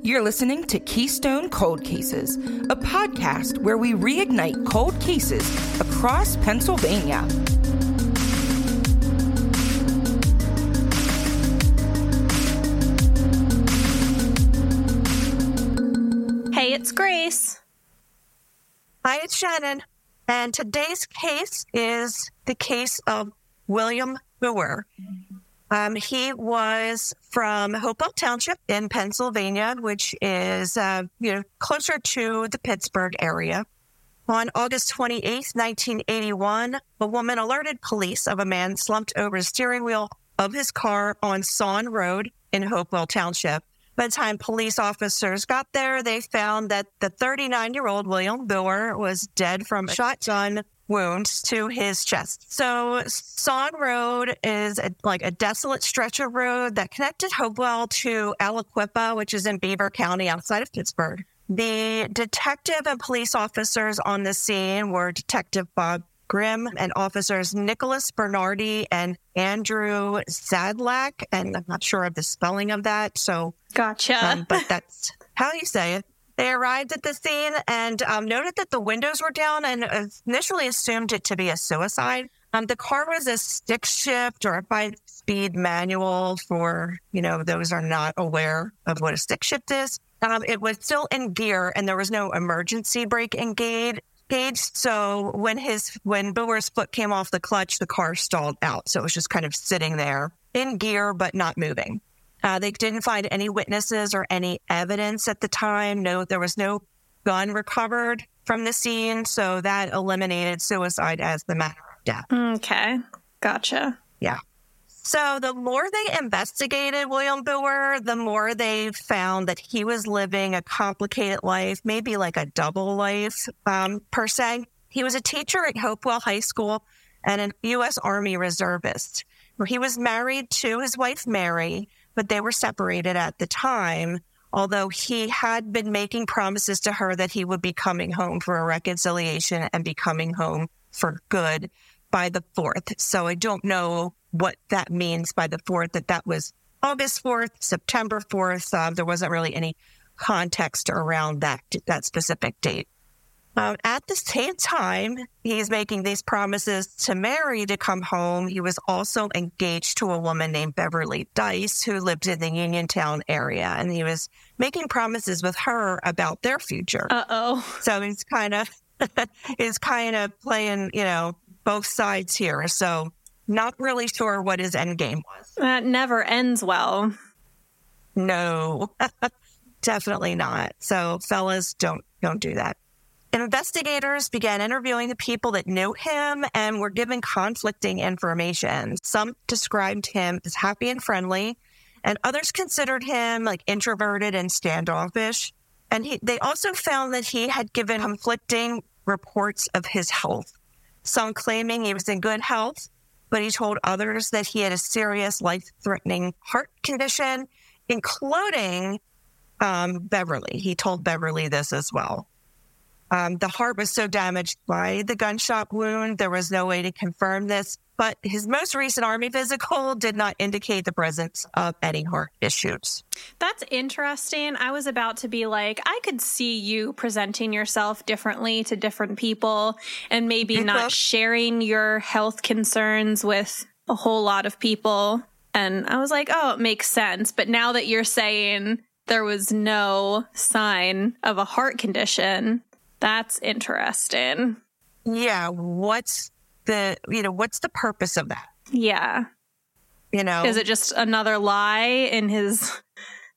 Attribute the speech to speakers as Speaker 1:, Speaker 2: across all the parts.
Speaker 1: You're listening to Keystone Cold Cases, a podcast where we reignite cold cases across Pennsylvania.
Speaker 2: Hey, it's Grace.
Speaker 3: Hi, it's Shannon. And today's case is the case of William Booher. Um, he was from Hopewell Township in Pennsylvania, which is, uh, you know, closer to the Pittsburgh area. On August 28th, 1981, a woman alerted police of a man slumped over the steering wheel of his car on Sohn Road in Hopewell Township. By the time police officers got there, they found that the 39 year old William Booher was dead from a shotgun wounds to his chest. So Sohn Road is a, like a desolate stretch of road that connected Hopewell to Aliquippa, which is in Beaver County outside of Pittsburgh. The detective and police officers on the scene were Detective Bob Grimm and officers Nicholas Bernardi and Andrew Zadlak. And I'm not sure of the spelling of that. So,
Speaker 2: Gotcha.
Speaker 3: um, but that's how you say it. They arrived at the scene and um, noted that the windows were down and initially assumed it to be a suicide. Um, the car was a stick shift or a five speed manual for, you know, those are not aware of what a stick shift is. Um, it was still in gear and there was no emergency brake engaged. Engaged. So when his when Booher's foot came off the clutch, the car stalled out. So it was just kind of sitting there in gear but not moving. Uh, they didn't find any witnesses or any evidence at the time. No, there was no gun recovered from the scene, so that eliminated suicide as the matter of death.
Speaker 2: Okay. Gotcha.
Speaker 3: Yeah. So the more they investigated William Booher, the more they found that he was living a complicated life, maybe like a double life um, per se. He was a teacher at Hopewell High School and a U.S. Army reservist. He was married to his wife, Mary, but they were separated at the time. Although he had been making promises to her that he would be coming home for a reconciliation and be coming home for good by the 4th. So I don't know what that means by the 4th, that that was August 4th, September 4th. Uh, there wasn't really any context around that, that specific date. Uh, at the same time, he's making these promises to Mary to come home. He was also engaged to a woman named Beverly Dice who lived in the Uniontown area, and he was making promises with her about their future.
Speaker 2: Uh oh.
Speaker 3: So he's kind of is kind of playing, you know, both sides here. So not really sure what his end game was.
Speaker 2: That never ends well.
Speaker 3: No, definitely not. So fellas, don't don't do that. Investigators began interviewing the people that knew him and were given conflicting information. Some described him as happy and friendly, and others considered him like introverted and standoffish. And he, they also found that he had given conflicting reports of his health. Some claiming he was in good health, but he told others that he had a serious life threatening heart condition, including um, Beverly. He told Beverly this as well. Um, the heart was so damaged by the gunshot wound, there was no way to confirm this. But his most recent Army physical did not indicate the presence of any heart issues.
Speaker 2: That's interesting. I was about to be like, I could see you presenting yourself differently to different people and maybe not sharing your health concerns with a whole lot of people. And I was like, oh, it makes sense. But now that you're saying there was no sign of a heart condition, that's interesting.
Speaker 3: Yeah. What's the, you know, what's the purpose of that?
Speaker 2: Yeah.
Speaker 3: You know,
Speaker 2: Is it just another lie in his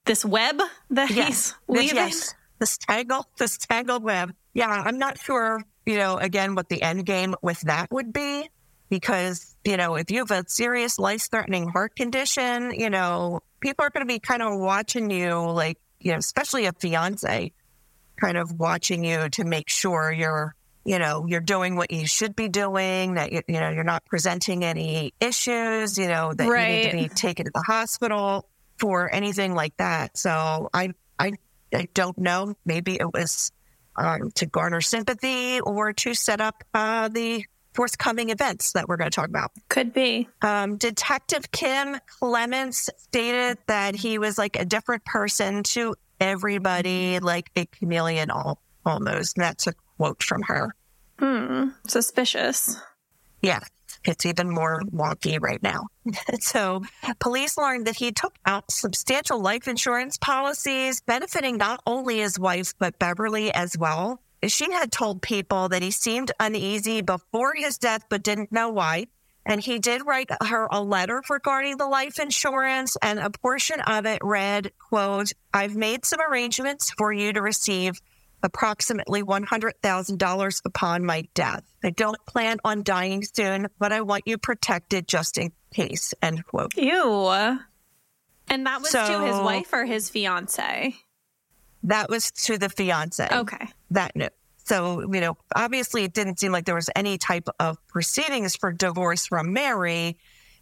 Speaker 2: this web that
Speaker 3: yes,
Speaker 2: he's weaving?
Speaker 3: yes, this tangle, this tangled web. Yeah. I'm not sure, you know, again, what the end game with that would be. Because, you know, if you have a serious life threatening heart condition, you know, people are going to be kind of watching you, like, you know, especially a fiance, kind of watching you to make sure you're, you know, you're doing what you should be doing, that, you, you know, you're not presenting any issues, you know, that you need to be taken to the hospital for anything like that. So I, I, I don't know. Maybe it was um, to garner sympathy or to set up uh, the forthcoming events that we're going to talk about.
Speaker 2: Could be.
Speaker 3: Um, Detective Kim Clements stated that he was like a different person to everybody like a chameleon all, almost. And that's a quote from her.
Speaker 2: Hmm. Suspicious.
Speaker 3: Yeah, it's even more wonky right now. so, police learned that he took out substantial life insurance policies, benefiting not only his wife, but Beverly as well. She had told people that he seemed uneasy before his death, but didn't know why. And he did write her a letter regarding the life insurance, and a portion of it read, quote, I've made some arrangements for you to receive approximately $100,000 upon my death. I don't plan on dying soon, but I want you protected just in case, end quote.
Speaker 2: Ew. And that was so, to his wife or his fiance?
Speaker 3: That was to the fiance.
Speaker 2: Okay.
Speaker 3: That note. So, you know, obviously it didn't seem like there was any type of proceedings for divorce from Mary.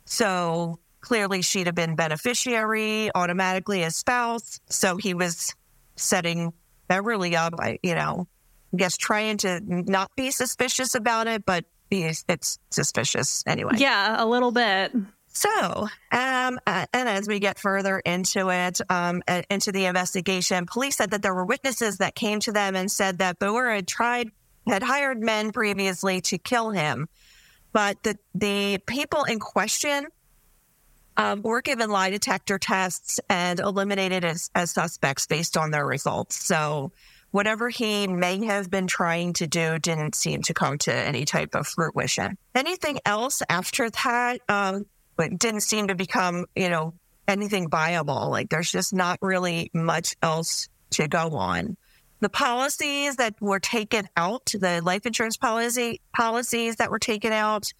Speaker 3: So clearly she'd have been beneficiary automatically as spouse. So he was setting Beverly up, you know, I guess trying to not be suspicious about it, but it's suspicious anyway.
Speaker 2: Yeah, a little bit.
Speaker 3: So, um, uh, and as we get further into it, um, uh, into the investigation, police said that there were witnesses that came to them and said that Booher had tried, had hired men previously to kill him, but the the people in question um, were given lie detector tests and eliminated as, as suspects based on their results. So, whatever he may have been trying to do didn't seem to come to any type of fruition. Anything else after that? Um, but didn't seem to become, you know, anything viable. Like there's just not really much else to go on. The policies that were taken out, the life insurance policy policies that were taken out,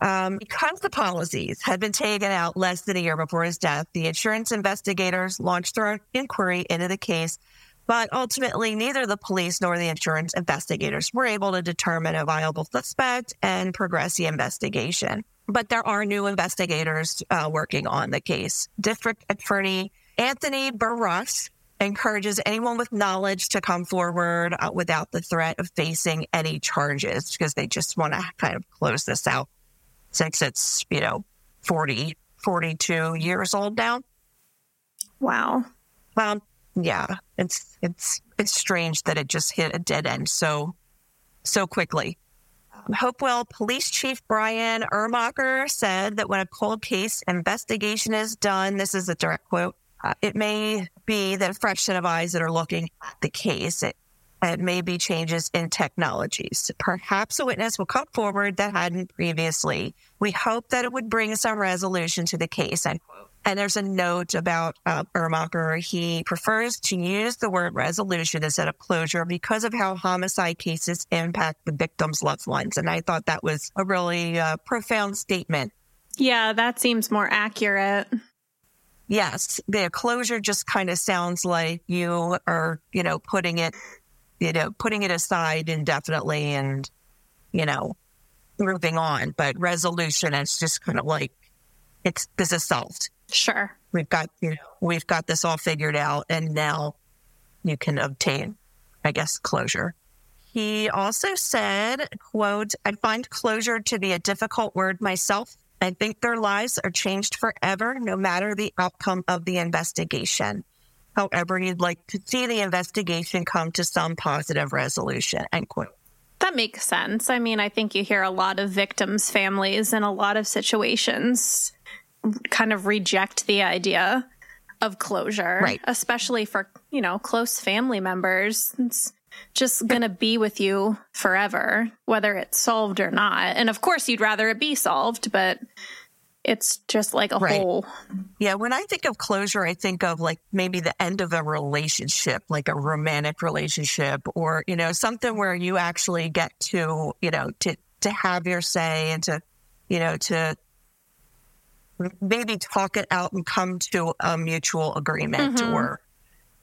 Speaker 3: um, because the policies had been taken out less than a year before his death, the insurance investigators launched their inquiry into the case. But ultimately, neither the police nor the insurance investigators were able to determine a viable suspect and progress the investigation but there are new investigators uh, working on the case. District Attorney Anthony Barras encourages anyone with knowledge to come forward uh, without the threat of facing any charges because they just want to kind of close this out since it's, you know, 40, 42 years old now.
Speaker 2: Wow.
Speaker 3: Well, yeah, it's, it's, it's strange that it just hit a dead end so, so quickly. Hopewell Police Chief Brian Ermacher said that when a cold case investigation is done, this is a direct quote, uh, it may be that fresh set of eyes that are looking at the case. It, it may be changes in technologies. Perhaps a witness will come forward that hadn't previously. We hope that it would bring some resolution to the case, end quote. And there's a note about uh, Ermacher. He prefers to use the word resolution instead of closure because of how homicide cases impact the victim's loved ones. And I thought that was a really uh, profound statement.
Speaker 2: Yeah, that seems more accurate.
Speaker 3: Yes, the closure just kind of sounds like you are, you know, putting it, you know, putting it aside indefinitely and, you know, moving on. But resolution, it's just kind of like, it's, this is solved.
Speaker 2: Sure.
Speaker 3: We've got, you know, we've got this all figured out and now you can obtain, I guess, closure. He also said, quote, I find closure to be a difficult word myself. I think their lives are changed forever, no matter the outcome of the investigation. However, you'd like to see the investigation come to some positive resolution, end quote.
Speaker 2: That makes sense. I mean, I think you hear a lot of victims' families in a lot of situations kind of reject the idea of closure,
Speaker 3: right.
Speaker 2: especially for, you know, close family members. It's just going to be with you forever, whether it's solved or not. And of course, you'd rather it be solved, but it's just like a right. whole.
Speaker 3: Yeah. When I think of closure, I think of like maybe the end of a relationship, like a romantic relationship or, you know, something where you actually get to, you know, to, to have your say and to, you know, to maybe talk it out and come to a mutual agreement mm-hmm. or,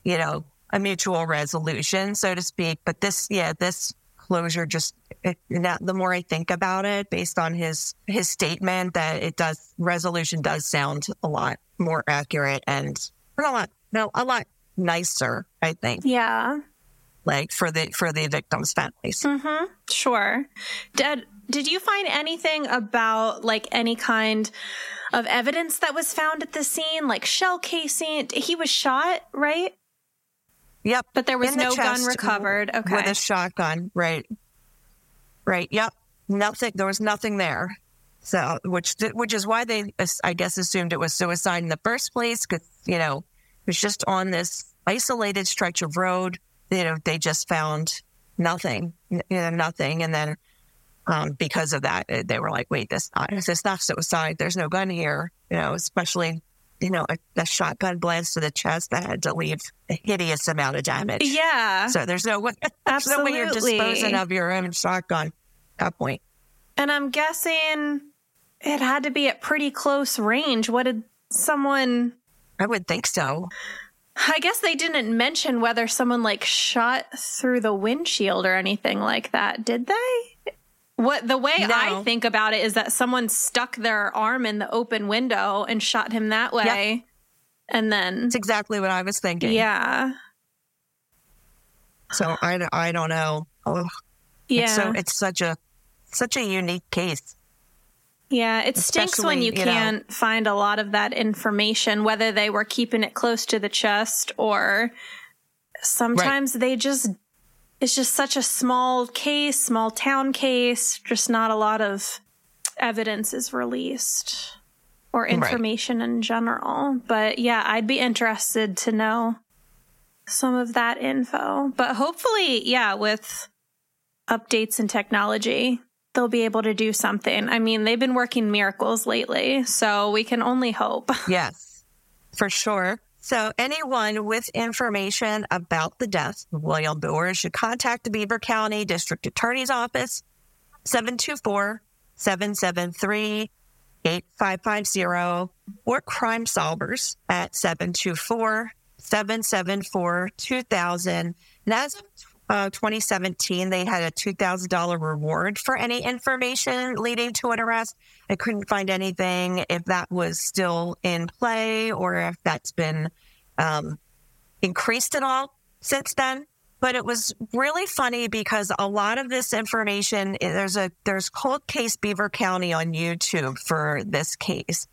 Speaker 3: you know, a mutual resolution, so to speak. But this, yeah, this closure just, it, the more I think about it, based on his, his statement that it does, resolution does sound a lot more accurate and a lot, no, a lot nicer, I think.
Speaker 2: Yeah.
Speaker 3: Like for the, for the victims' families.
Speaker 2: Mm-hmm. Sure. Did, did you find anything about like any kind of evidence that was found at the scene, like shell casing. He was shot, right?
Speaker 3: Yep.
Speaker 2: But there was no gun recovered. Okay.
Speaker 3: With a shotgun. Right. Right. Yep. Nothing. There was nothing there. So, which which is why they, I guess, assumed it was suicide in the first place because you know it was just on this isolated stretch of road. You know, they just found nothing. You know, nothing, and then um, because of that, they were like, "Wait, this not this is not suicide. There's no gun here." You know, especially you know a, a shotgun blast to the chest that had to leave a hideous amount of damage.
Speaker 2: Yeah.
Speaker 3: So there's no way. There's no way you're disposing of your own shotgun at that point.
Speaker 2: And I'm guessing it had to be at pretty close range. What did someone
Speaker 3: I would think so.
Speaker 2: I guess they didn't mention whether someone like shot through the windshield or anything like that, did they? What the way I think about it is that someone stuck their arm in the open window and shot him that way. And then
Speaker 3: That's exactly what I was thinking.
Speaker 2: yeah.
Speaker 3: So I, don't- I don't know.
Speaker 2: Yeah.
Speaker 3: It's so it's such a such a unique case.
Speaker 2: Yeah, it stinks when you
Speaker 3: you
Speaker 2: can't find a lot of that information, whether they were keeping it close to the chest or sometimes they just, it's just such a small case, small town case, just not a lot of evidence is released or information in general. But yeah, I'd be interested to know some of that info. But hopefully, yeah, with updates and technology, they'll be able to do something. I mean, they've been working miracles lately, so we can only hope.
Speaker 3: Yes, for sure. So anyone with information about the death of William Booher should contact the Beaver County District Attorney's Office 724-773-8550 or Crime Solvers at 724-774-2000. And as of uh, 2017, they had a $2,000 reward for any information leading to an arrest. I couldn't find anything if that was still in play or if that's been um, increased at all since then. But it was really funny because a lot of this information there's a there's Cold Case Beaver County on YouTube for this case,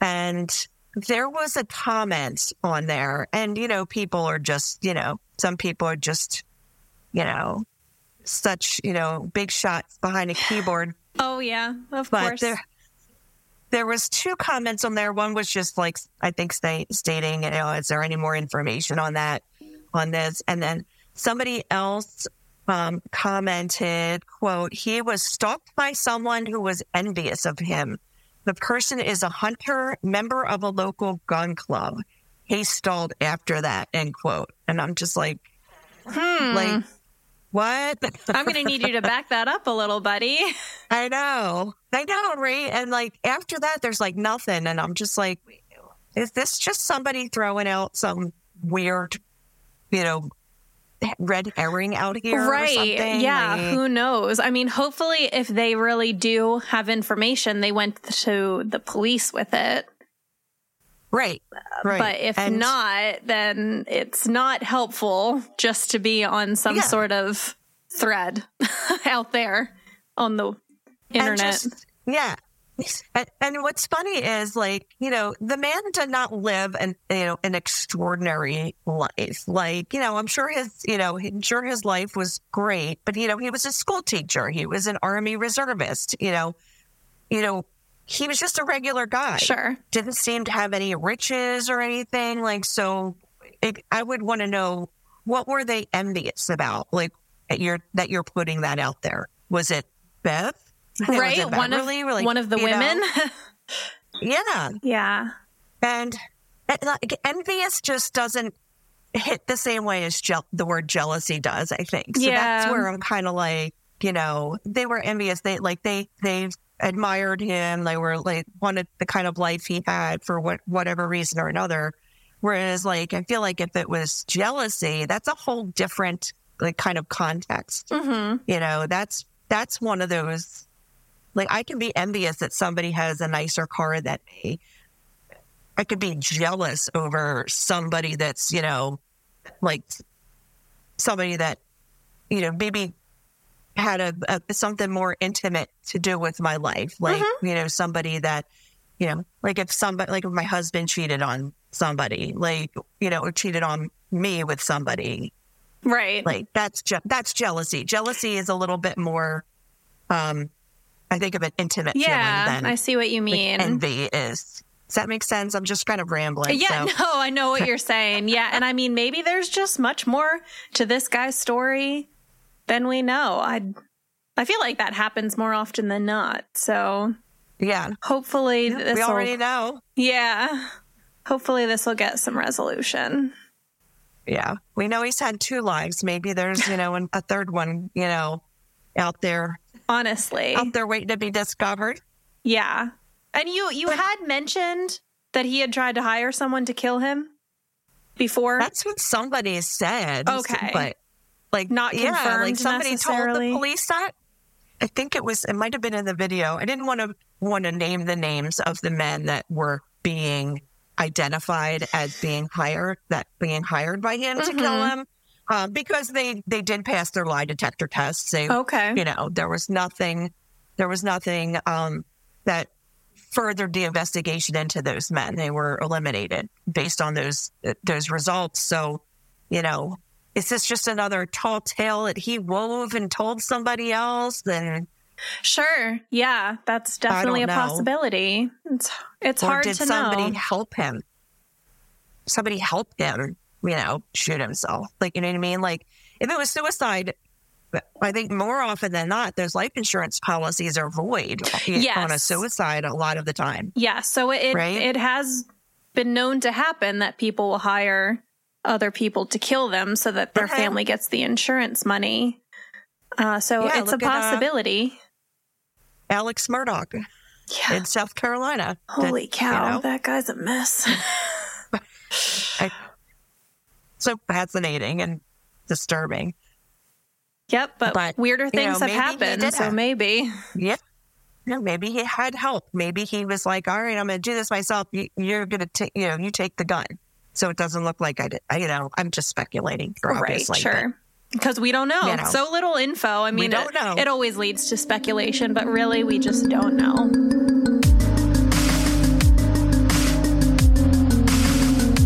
Speaker 3: and there was a comment on there, and you know people are just you know some people are just you know such you know big shots behind a keyboard
Speaker 2: Oh yeah, of
Speaker 3: but
Speaker 2: course.
Speaker 3: there there was two comments on there. One was just like I think sta- stating, you know, is there any more information on that on this? And then somebody else um, commented, "quote He was stalked by someone who was envious of him. The person is a hunter, member of a local gun club. He stalled after that." End quote. And I'm just like, hmm. like. What?
Speaker 2: I'm going to need you to back that up a little, buddy.
Speaker 3: I know. I know, right? And like after that, there's like nothing. And I'm just like, is this just somebody throwing out some weird, you know, red herring out here? Or
Speaker 2: right.
Speaker 3: something?
Speaker 2: Yeah.
Speaker 3: Like,
Speaker 2: Who knows? I mean, hopefully, if they really do have information, they went to the police with it.
Speaker 3: Right. Um, right.
Speaker 2: But if
Speaker 3: And-
Speaker 2: not, then it's not helpful just to be on some
Speaker 3: Yeah.
Speaker 2: sort of thread out there on the internet.
Speaker 3: just- yeah. And, and what's funny is like, you know, the man did not live an, you know, an extraordinary life. Like, you know, I'm sure his, you know, I'm sure his life was great, but you know, he was a school teacher. He was an army reservist, you know, you know, he was just a regular guy.
Speaker 2: sure.
Speaker 3: Didn't seem to have any riches or anything. Like, so it, I would want to know what were they envious about? Like, that you're, that you're putting that out there. Was it Beth? Was it
Speaker 2: Right. One of,
Speaker 3: Like,
Speaker 2: one of the women.
Speaker 3: Yeah.
Speaker 2: yeah.
Speaker 3: And, and, like, envious just doesn't hit the same way as je- the word jealousy does, I think. So that's where I'm kind of like, you know, they were envious. They like, they, they admired him. They were like, wanted the kind of life he had for what, whatever reason or another. Whereas like, I feel like if it was jealousy, that's a whole different like kind of context.
Speaker 2: hmm
Speaker 3: You know, that's, that's one of those, like I can be envious that somebody has a nicer car than me. I could be jealous over somebody that's, you know, like somebody that, you know, maybe had a, a something more intimate to do with my life. Like, you know, somebody that, you know, like if somebody, like if my husband cheated on somebody, like, you know, or cheated on me with somebody.
Speaker 2: Right.
Speaker 3: Like that's je- that's jealousy. Jealousy is a little bit more um I think of an intimate
Speaker 2: yeah,
Speaker 3: feeling than
Speaker 2: I see what you
Speaker 3: like,
Speaker 2: mean.
Speaker 3: envy is. Does that make sense? I'm just kind of rambling.
Speaker 2: yeah,
Speaker 3: so.
Speaker 2: no, I know what you're saying. Yeah, and I mean maybe there's just much more to this guy's story than we know. I I feel like that happens more often than not. So
Speaker 3: Yeah.
Speaker 2: hopefully
Speaker 3: We
Speaker 2: this
Speaker 3: already know.
Speaker 2: Yeah. Hopefully this will get some resolution.
Speaker 3: Yeah. We know he's had two lives. Maybe there's, you know, a third one, you know, out there
Speaker 2: Honestly.
Speaker 3: out there waiting to be discovered.
Speaker 2: Yeah. And you you had mentioned that he had tried to hire someone to kill him before.
Speaker 3: That's what somebody said.
Speaker 2: Okay.
Speaker 3: But like
Speaker 2: Not
Speaker 3: yeah, like somebody told the police that. I think it was it might have been in the video. I didn't want to want to name the names of the men that were being identified as being hired that being hired by him to kill
Speaker 2: Mhm.
Speaker 3: him. Um, because they they did pass their lie detector tests. They
Speaker 2: okay.
Speaker 3: you know, there was nothing, there was nothing um, that furthered the investigation into those men. They were eliminated based on those those results. So, you know, is this just another tall tale that he wove and told somebody else? Then,
Speaker 2: Sure. Yeah, that's definitely a
Speaker 3: know.
Speaker 2: possibility. It's it's
Speaker 3: or
Speaker 2: hard
Speaker 3: did
Speaker 2: to
Speaker 3: somebody
Speaker 2: know.
Speaker 3: help him? Somebody helped him, you know, shoot himself. Like, you know what I mean? Like, if it was suicide. I think more often than not, those life insurance policies are void eh, on a suicide a lot of the time.
Speaker 2: Yeah, so it
Speaker 3: Right?
Speaker 2: it has been known to happen that people will hire other people to kill them so that their
Speaker 3: Okay.
Speaker 2: family gets the insurance money. Uh, so
Speaker 3: Yeah,
Speaker 2: it's a
Speaker 3: look at, uh,
Speaker 2: possibility.
Speaker 3: Alex Murdaugh
Speaker 2: yeah.
Speaker 3: in South Carolina.
Speaker 2: Holy
Speaker 3: That,
Speaker 2: cow,
Speaker 3: you know,
Speaker 2: that guy's a mess.
Speaker 3: so fascinating and disturbing.
Speaker 2: yep, but,
Speaker 3: But,
Speaker 2: weirder
Speaker 3: you
Speaker 2: things
Speaker 3: know,
Speaker 2: have happened, so
Speaker 3: have-
Speaker 2: maybe.
Speaker 3: Yeah. Yeah, maybe he had help. Maybe he was like, "All right, I'm going to do this myself. You, you're going to take, you know, you take the gun, so it doesn't look like I did." I, you know, I'm just speculating,
Speaker 2: Right,
Speaker 3: obviously. but-
Speaker 2: sure. Because we don't know.
Speaker 3: You know.
Speaker 2: So little info. I mean,
Speaker 3: don't
Speaker 2: it,
Speaker 3: know.
Speaker 2: it always leads to speculation, but really, we just don't know.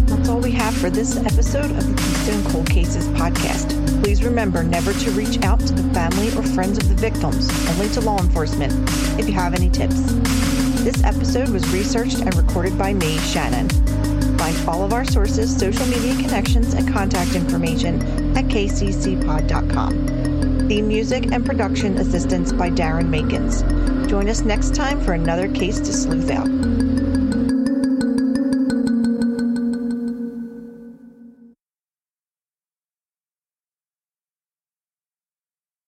Speaker 4: That's all we have for this episode of the Keystone Cold Cases podcast. Please remember never to reach out to the family or friends of the victims, only to law enforcement, if you have any tips. This episode was researched and recorded by me, Shannon. Find all of our sources, social media connections, and contact information at kccpod.com. Theme music and production assistance by Darren Makins. Join us next time for another case to sleuth out.